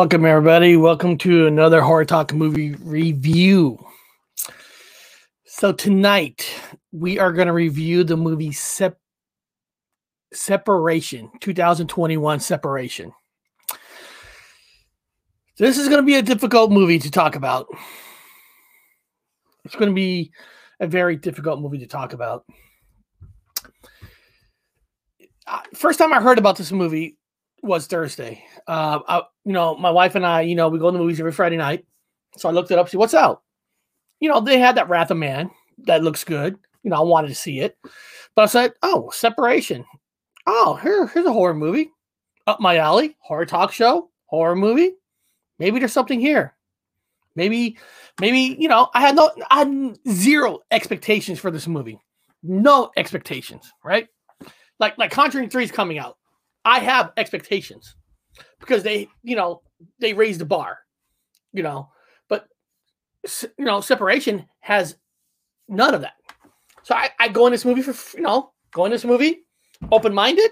Welcome, everybody. Welcome to another Horror Talk movie review. So, tonight we are going to review the movie Sep- Separation 2021 Separation. This is going to be a difficult movie to talk about. It's going to be a very difficult movie to talk about. First time I heard about this movie was Thursday. Uh, I, you know, my wife and I, you know, we go to the movies every Friday night. So I looked it up, see what's out. You know, they had that Wrath of Man that looks good. You know, I wanted to see it, but I said, "Oh, Separation. Oh, here, here's a horror movie up my alley. Horror talk show, horror movie. Maybe there's something here. Maybe, maybe you know, I had no, I had zero expectations for this movie. No expectations, right? Like, like Conjuring Three is coming out. I have expectations because they, you know, they raised the bar, you know, but you know, separation has none of that. So I, I go in this movie for, you know, go in this movie open minded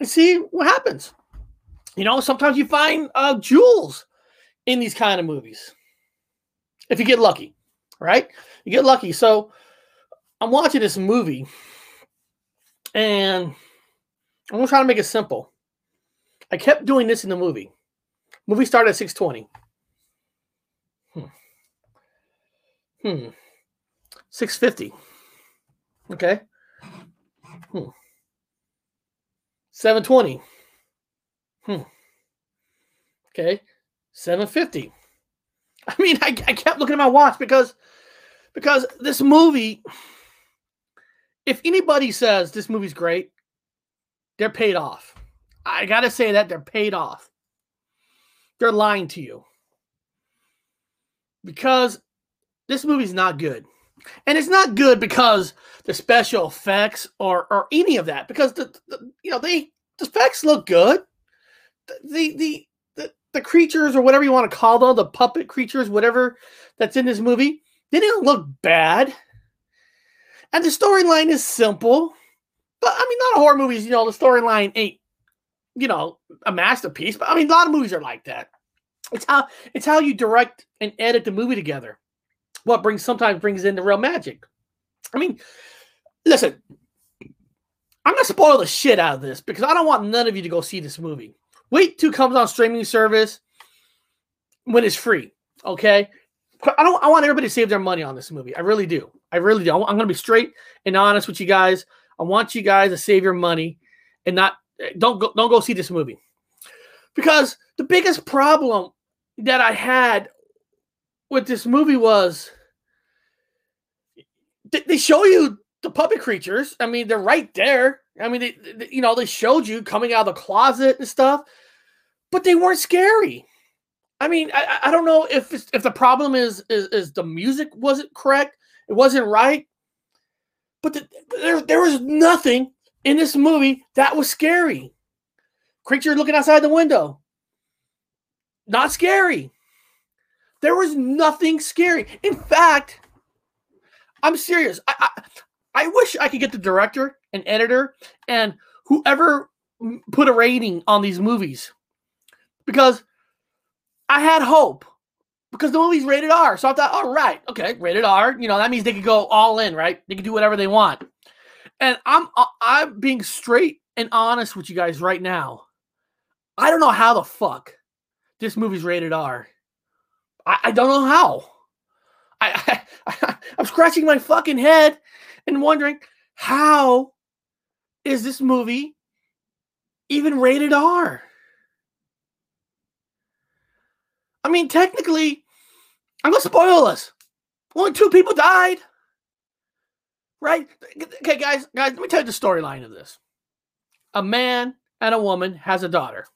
and see what happens. You know, sometimes you find uh, jewels in these kind of movies if you get lucky, right? You get lucky. So I'm watching this movie and I'm gonna try to make it simple. I kept doing this in the movie. Movie started at 620. Hmm. Hmm. 650. Okay. Hmm. 720. Hmm. Okay. 750. I mean, I, I kept looking at my watch because because this movie, if anybody says this movie's great, they're paid off. I gotta say that they're paid off. They're lying to you because this movie's not good, and it's not good because the special effects or or any of that. Because the, the you know they the effects look good. The the the the creatures or whatever you want to call them, the puppet creatures, whatever that's in this movie, they didn't look bad, and the storyline is simple. But I mean, not a horror movies. You know, the storyline ain't, you know, a masterpiece. But I mean, a lot of movies are like that. It's how it's how you direct and edit the movie together. What brings sometimes brings in the real magic. I mean, listen, I'm gonna spoil the shit out of this because I don't want none of you to go see this movie. Wait it comes on streaming service when it's free. Okay. I don't. I want everybody to save their money on this movie. I really do. I really do. I'm to be straight and honest with you guys. I want you guys to save your money and not don't go don't go see this movie because the biggest problem that I had with this movie was they, show you the puppet creatures. I mean, they're right there. I mean, they, they- you know, they showed you coming out of the closet and stuff, but they weren't scary. I mean, I, I don't know if if the problem is, is is the music wasn't correct, it wasn't right, but the, there there was nothing in this movie that was scary. Creature looking outside the window, not scary. There was nothing scary. In fact, I'm serious. I, I I wish I could get the director and editor and whoever put a rating on these movies because I had hope because the movie's rated R. So I thought, all right, okay, rated R. You know that means they could go all in, right? They could do whatever they want. And I'm I- I'm being straight and honest with you guys right now. I don't know how the fuck this movie's rated R. I, I don't know how. I, I I'm scratching my fucking head and wondering how is this movie even rated R? I mean, technically, I'm gonna spoil this. Only two people died. Right? Okay, guys, guys, let me tell you the storyline of this. A man and a woman has a daughter.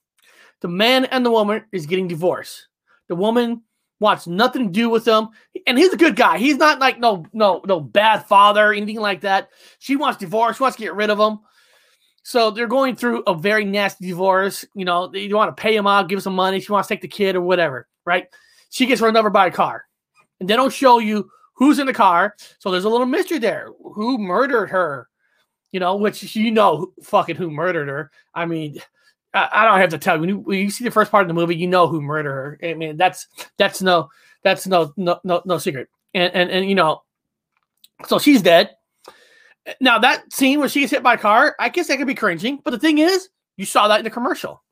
The man and the woman is getting divorced. The woman wants nothing to do with him, and he's a good guy. He's not like no no no bad father, anything like that. She wants divorce. She wants to get rid of him. So they're going through a very nasty divorce. You know, they want to pay him out, give him some money. She wants to take the kid or whatever, right? She gets run over by a car, and they don't show you who's in the car. So there's a little mystery there. Who murdered her? You know, which you know fucking who murdered her. I mean, I, I don't have to tell you when, you when you see the first part of the movie, you know who murdered her. I mean, that's that's no that's no no no no secret. And and and you know, so she's dead. Now that scene where she gets hit by a car, I guess that could be cringing. But the thing is, you saw that in the commercial.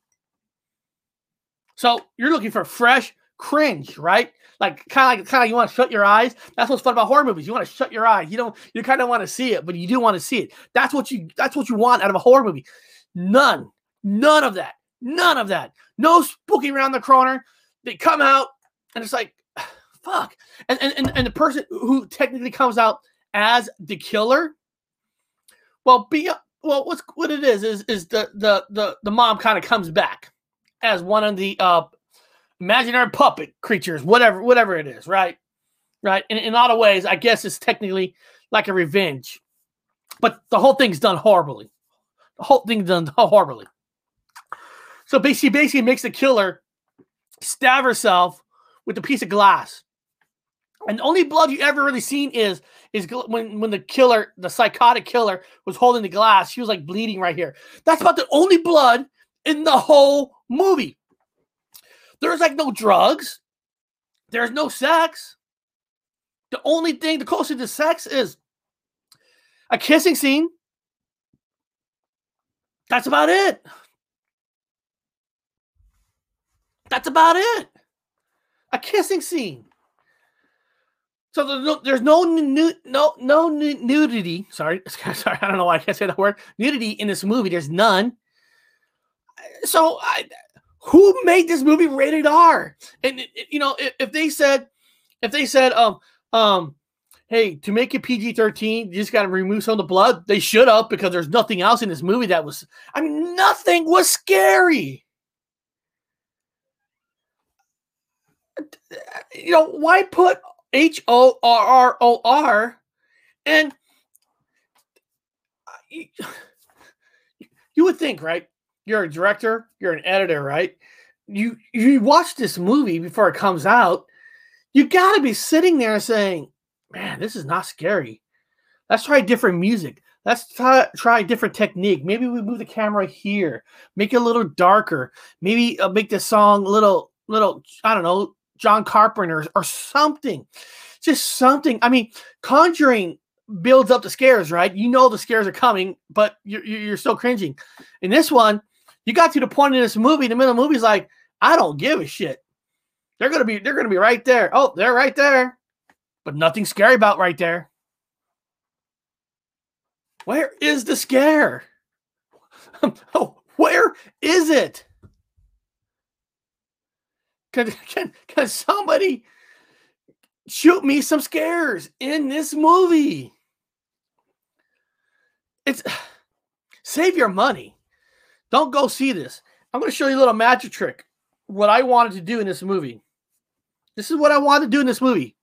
So you're looking for fresh cringe, right? Like kind of like kind of you want to shut your eyes. That's what's fun about horror movies. You want to shut your eyes. You don't. You kind of want to see it, but you do want to see it. That's what you. That's what you want out of a horror movie. None. None of that. None of that. No spooky around the corner. They come out and it's like, fuck. And and and, and the person who technically comes out as the killer, well, be well, what's what it is is is the the the the mom kind of comes back as one of the uh imaginary puppet creatures, whatever whatever it is, right? Right. And in a lot of ways, I guess it's technically like a revenge, but the whole thing's done horribly. The whole thing's done horribly. So basically, basically makes the killer stab herself with a piece of glass. And the only blood you ever really seen is is when when the killer, the psychotic killer, was holding the glass. She was like bleeding right here. That's about the only blood in the whole movie. There's like no drugs. There's no sex. The only thing, the closest to sex is a kissing scene. That's about it. That's about it. A kissing scene. So there's no there's no nu- no no nudity. Sorry, sorry, I don't know why I can't say that word. Nudity in this movie. There's none. So I, who made this movie rated R? And you know, if, they said, if they said, um, um, hey, to make it PG 13, you just got to remove some of the blood. They should have because there's nothing else in this movie that was, I mean, nothing was scary. You know, why put H O R R O R and you, you would think, right? You're a director, you're an editor, right? You you watch this movie before it comes out, you got to be sitting there saying, "Man, this is not scary. Let's try different music. Let's try, try a different technique. Maybe we move the camera here, make it a little darker. Maybe uh, make the song a little little I don't know, John Carpenter or something. Just something. I mean, Conjuring builds up the scares, right? You know the scares are coming, but you're, you're still cringing. In this one, you got to the point in this movie, the middle of the movie's like, I don't give a shit. They're gonna be, they're gonna be right there. Oh, they're right there, but nothing scary about right there. Where is the scare? oh, where is it? Can, can, can somebody shoot me some scares in this movie? It's save your money. Don't go see this. I'm going to show you a little magic trick. What I wanted to do in this movie. This is what I wanted to do in this movie.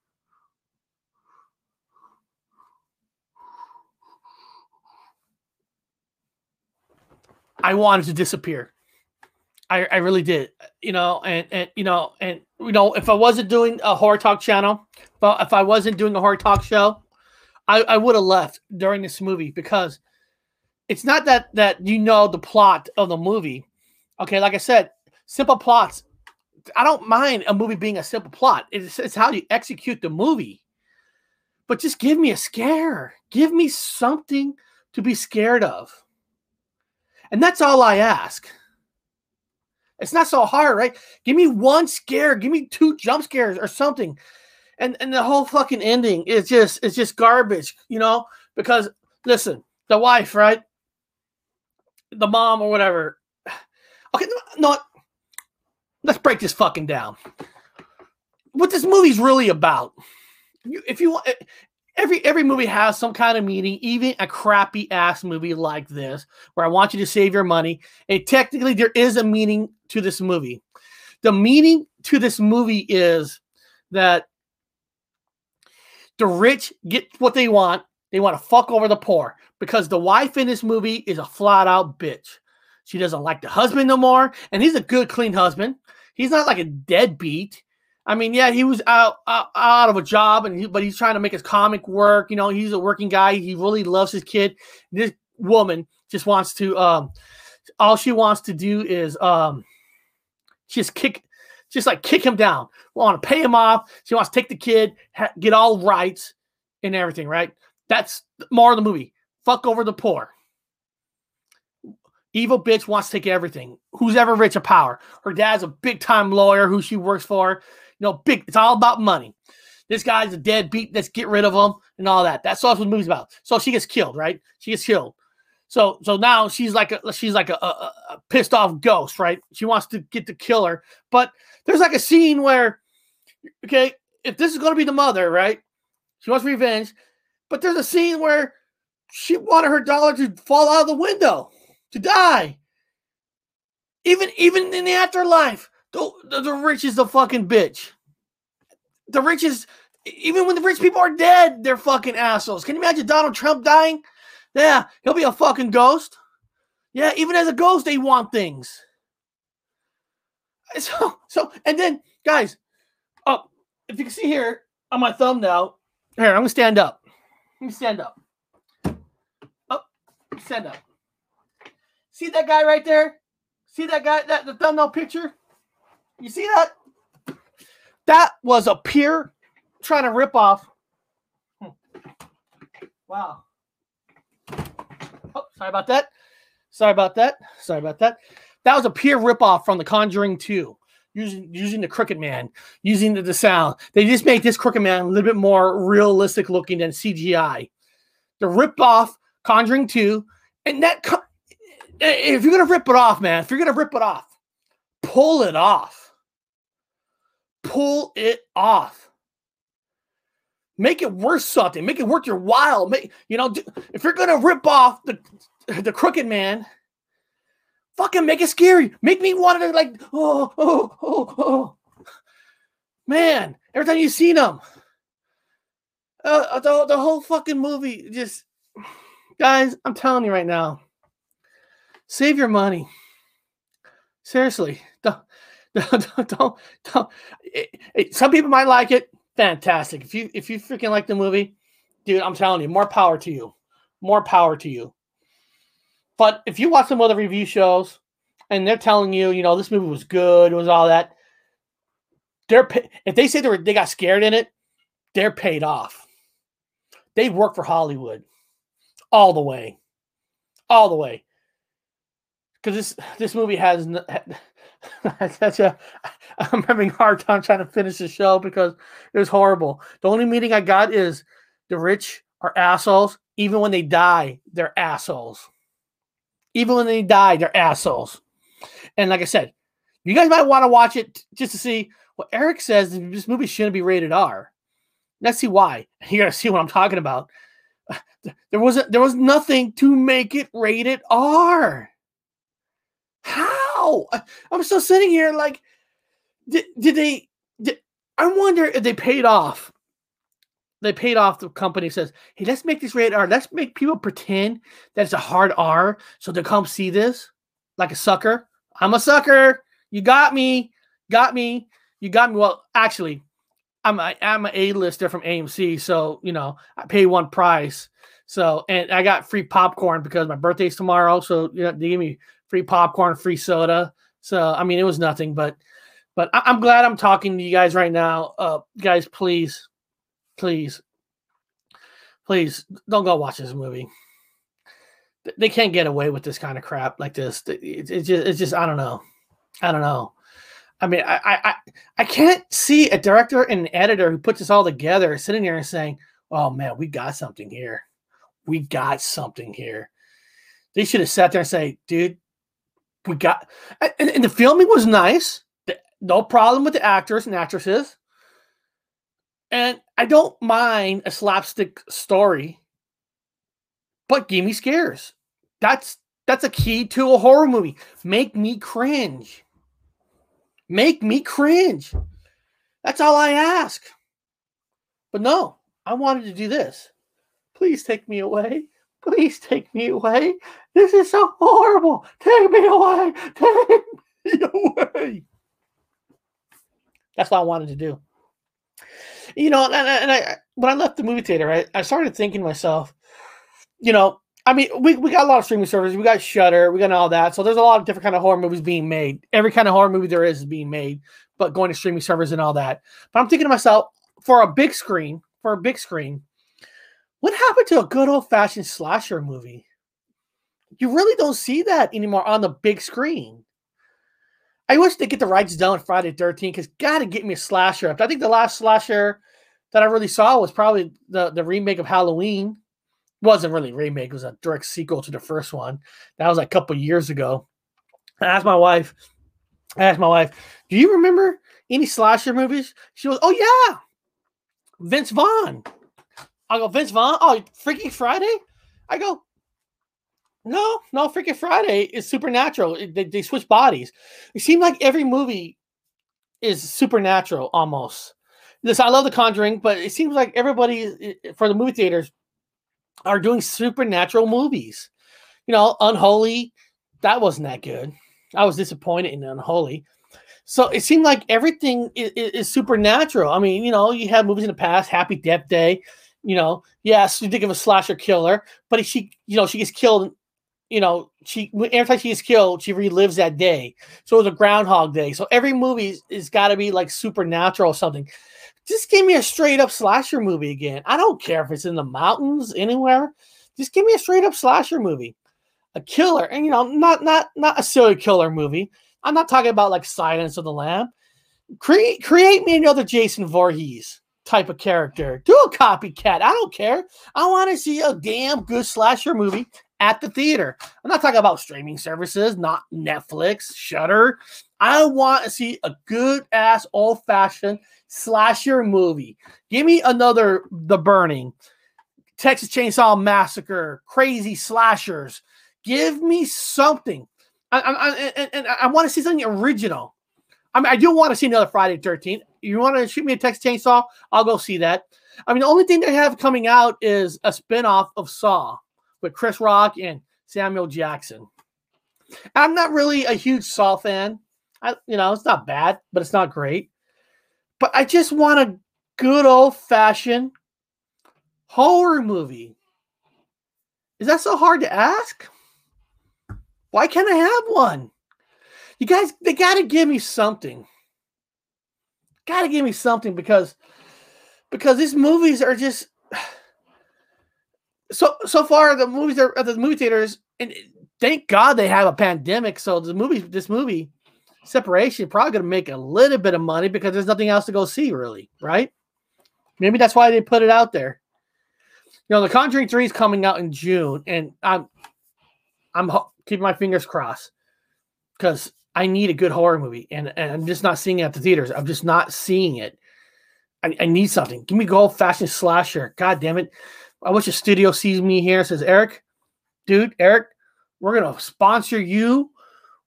I wanted to disappear. I, I really did, you know, and, and you know, and you know, if I wasn't doing a horror talk channel, but if I wasn't doing a horror talk show, I, I would have left during this movie because it's not that that you know the plot of the movie. Okay, like I said, simple plots. I don't mind a movie being a simple plot. It's, it's how you execute the movie. But just give me a scare. Give me something to be scared of. And that's all I ask. It's not so hard, right? Give me one scare, give me two jump scares or something. And and the whole fucking ending is just it's just garbage, you know? Because listen, the wife, right? The mom or whatever. Okay, no, let's break this fucking down. What this movie's really about. if you want every every movie has some kind of meaning, even a crappy ass movie like this, where I want you to save your money. And technically, there is a meaning to this movie. The meaning to this movie is that the rich get what they want. They want to fuck over the poor because the wife in this movie is a flat out bitch. She doesn't like the husband no more, and he's a good, clean husband. He's not like a deadbeat. I mean, yeah, he was out, out, out of a job, and he, but he's trying to make his comic work. You know, he's a working guy. He really loves his kid. This woman just wants to um, all she wants to do is um just kick just like kick him down. Want to pay him off. She wants to take the kid, ha- get all rights and everything, right? That's more of the movie. Fuck over the poor. Evil bitch wants to take everything. Who's ever rich or power? Her dad's a big time lawyer who she works for. You know, big. It's all about money. This guy's a deadbeat. Let's get rid of him and all that. That's what the movie's about. So she gets killed, right? She gets killed. So so now she's like a she's like a, a, a pissed off ghost, right? She wants to get the killer, but there's like a scene where, okay, if this is gonna be the mother, right? She wants revenge, but there's a scene where she wanted her dollar to fall out of the window to die. Even even in the afterlife, the, the, the rich is the fucking bitch. The rich is even when the rich people are dead, they're fucking assholes. Can you imagine Donald Trump dying? Yeah, he'll be a fucking ghost. Yeah, even as a ghost, they want things. So, so, and then, guys, oh, if you can see here on my thumbnail, here, I'm gonna stand up. Me stand up. Oh, stand up. See that guy right there? See that guy, that the thumbnail picture? You see that? That was a peer trying to rip off. Wow. Oh, sorry about that. Sorry about that. Sorry about that. That was a peer ripoff from The Conjuring 2, using using the Crooked Man, using the, sound. They just make this Crooked Man a little bit more realistic looking than CGI. The ripoff Conjuring 2, and that eh, if you're gonna rip it off, man, if you're gonna rip it off, pull it off. Pull it off. Make it worth something. Make it worth your while. Make you know if you're gonna rip off the the crooked man, fucking make it scary. Make me want to like oh oh oh oh. Man, every time you see them, uh, the the whole fucking movie just guys. I'm telling you right now, save your money. Seriously, don't don't don't. don't. It, it, some people might like it fantastic. If you if you freaking like the movie, dude, I'm telling you, more power to you. More power to you. But if you watch some other review shows and they're telling you, you know, this movie was good, it was all that, they're if they say they were they got scared in it, they're paid off. They work for Hollywood all the way, all the way. Because this this movie has such a I'm having a hard time trying to finish the show because it was horrible. The only meaning I got is the rich are assholes. Even when they die, they're assholes. Even when they die, they're assholes. And like I said, you guys might want to watch it just to see what Eric says this movie shouldn't be rated R. Let's see why. You're gonna see what I'm talking about. There wasn't there was nothing to make it rated R. How? I'm still sitting here like, did, did they? Did, I wonder if they paid off. They paid off the company says, hey, let's make this rated R. Let's make people pretend that it's a hard R so they come see this like a sucker. I'm a sucker. You got me. Got me. You got me. Well, actually, I'm a, I'm an A-lister from AMC, so you know I pay one price. So and I got free popcorn because my birthday's tomorrow. So you know they give me free popcorn, free soda. So I mean, it was nothing, but but I, am glad I'm talking to you guys right now. Uh, guys, please, please, please don't go watch this movie. They can't get away with this kind of crap like this. It's just, it's just, I don't know, I don't know. I mean, I, I, I can't see a director and an editor who puts this all together sitting there and saying, "Oh man, we got something here. We got something here." They should have sat there and say, "Dude, we got and, and the filming was nice. No problem with the actors and actresses. And I don't mind a slapstick story, but give me scares. That's that's a key to a horror movie. Make me cringe. Make me cringe. That's all I ask. But no, I wanted to do this. Please take me away. Please take me away. This is so horrible. Take me away. Take me away. That's what I wanted to do. You know, and, and I when I left the movie theater, I, I started thinking to myself, you know, I mean, we, we got a lot of streaming services. We got Shudder. we got all that. So there's a lot of different kind of horror movies being made. Every kind of horror movie there is is being made, but going to streaming servers and all that. But I'm thinking to myself, for a big screen, for a big screen, what happened to a good old fashioned slasher movie? You really don't see that anymore on the big screen. I wish they get the rights done Friday 13 because gotta get me a slasher. I think the last slasher that I really saw was probably the, the remake of Halloween wasn't really remake; it was a direct sequel to the first one. That was like a couple years ago. I asked my wife. I asked my wife, "Do you remember any slasher movies?" She goes, "Oh yeah, Vince Vaughn." I go, "Vince Vaughn? Oh, Freaky Friday?" I go, "No, no, Freaky Friday is supernatural. They, they switch bodies. It seemed like every movie is supernatural almost." This I love The Conjuring, but it seems like everybody eh, eh, for the movie theaters are doing supernatural movies. You know, Unholy, that wasn't that good. I was disappointed in Unholy. So it seemed like everything is, is, supernatural. I mean, you know, you have movies in the past, Happy Death Day. You know, yes, you think of a slasher killer, but she, you know, she gets killed. You know, she every time she gets killed, she relives that day. So it was a Groundhog Day. So every movie is got to be like supernatural or something. Just give me a straight up slasher movie again. I don't care if it's in the mountains, anywhere. Just give me a straight up slasher movie. A killer, and you know, not not not a serial killer movie. I'm not talking about like Silence of the Lamb. Create create me another Jason Voorhees type of character. Do a copycat. I don't care. I want to see a damn good slasher movie at the theater. I'm not talking about streaming services, not Netflix, Shudder. I want to see a good ass old fashioned slasher movie. Give me another The Burning, Texas Chainsaw Massacre, crazy slashers. Give me something. I, I, I, and I want to see something original. I mean, I do want to see another Friday 13th. You want to shoot me a Texas Chainsaw? I'll go see that. I mean, the only thing they have coming out is a spinoff of Saw with Chris Rock and Samuel Jackson. I'm not really a huge Saw fan. I, you know, it's not bad, but it's not great. But I just want a good old fashioned horror movie. Is that so hard to ask? Why can't I have one? You guys, they got to give me something. Got to give me something because because these movies are just so so far the movies are at the movie theaters and thank God they have a pandemic. So the movie, this movie, separation, probably going to make a little bit of money because there's nothing else to go see, really, right? Maybe that's why they put it out there. You know, The Conjuring Three is coming out in June, and I'm I'm keeping my fingers crossed because I need a good horror movie, and, and I'm just not seeing it at the theaters. I'm just not seeing it. I, I need something. Give me old fashioned slasher. God damn it! I wish the studio sees me here. and Says Eric, dude, Eric, we're gonna sponsor you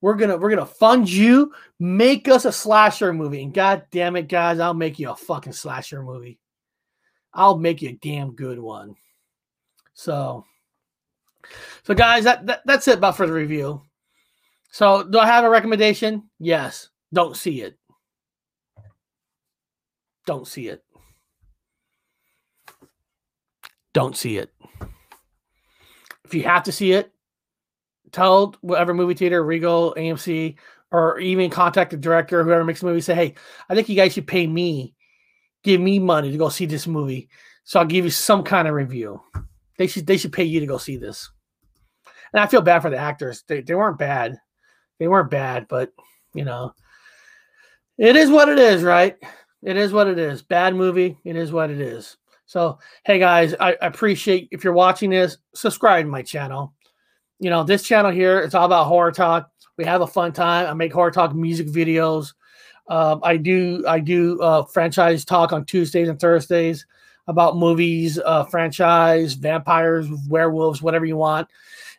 we're gonna we're gonna fund you. Make us a slasher movie. And god damn it, guys, I'll make you a fucking slasher movie. I'll make you a damn good one. So, so guys, that, that that's it about for the review. So, do I have a recommendation? Yes. Don't see it. Don't see it. Don't see it. If you have to see it, tell whatever movie theater, Regal, AMC, or even contact the director, whoever makes the movie, say, hey, I think you guys should pay me, give me money to go see this movie. So I'll give you some kind of review. They should they should pay you to go see this. And I feel bad for the actors. They they weren't bad. They weren't bad, but you know, it is what it is, right? It is what it is. Bad movie. It is what it is. So, hey guys, I, appreciate if you're watching this, subscribe to my channel you know, this channel here, it's all about horror talk. We have a fun time. I make horror talk music videos. Um, I do I do uh, franchise talk on Tuesdays and Thursdays about movies, uh, franchise, vampires, werewolves, whatever you want.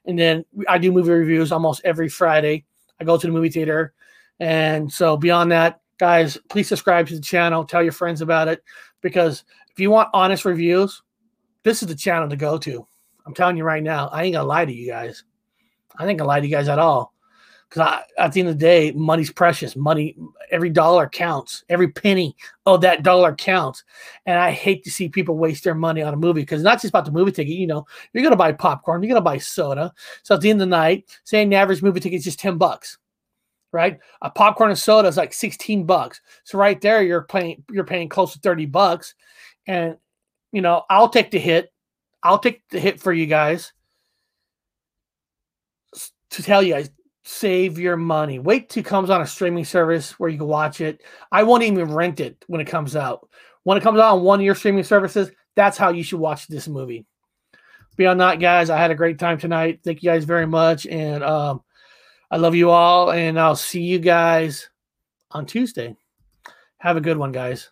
And then I do movie reviews almost every Friday. I go to the movie theater. And so beyond that, guys, please subscribe to the channel. Tell your friends about it because if you want honest reviews, this is the channel to go to. I'm telling you right now, I ain't gonna lie to you guys. I ain't gonna lie to you guys at all. Because at the end of the day, money's precious. Money, every dollar counts. Every penny of that dollar counts. And I hate to see people waste their money on a movie because it's not just about the movie ticket. You know, you're gonna buy popcorn, you're gonna buy soda. So at the end of the night, saying the average movie ticket is just 10 bucks. Right? A popcorn and soda is like 16 bucks. So right there, you're paying you're paying close to 30 bucks. And you know, I'll take the hit. I'll take the hit for you guys to tell you guys save your money. Wait till it comes on a streaming service where you can watch it. I won't even rent it when it comes out. When it comes out on one of your streaming services, that's how you should watch this movie. Beyond that, guys, I had a great time tonight. Thank you guys very much. And um, I love you all. And I'll see you guys on Tuesday. Have a good one, guys.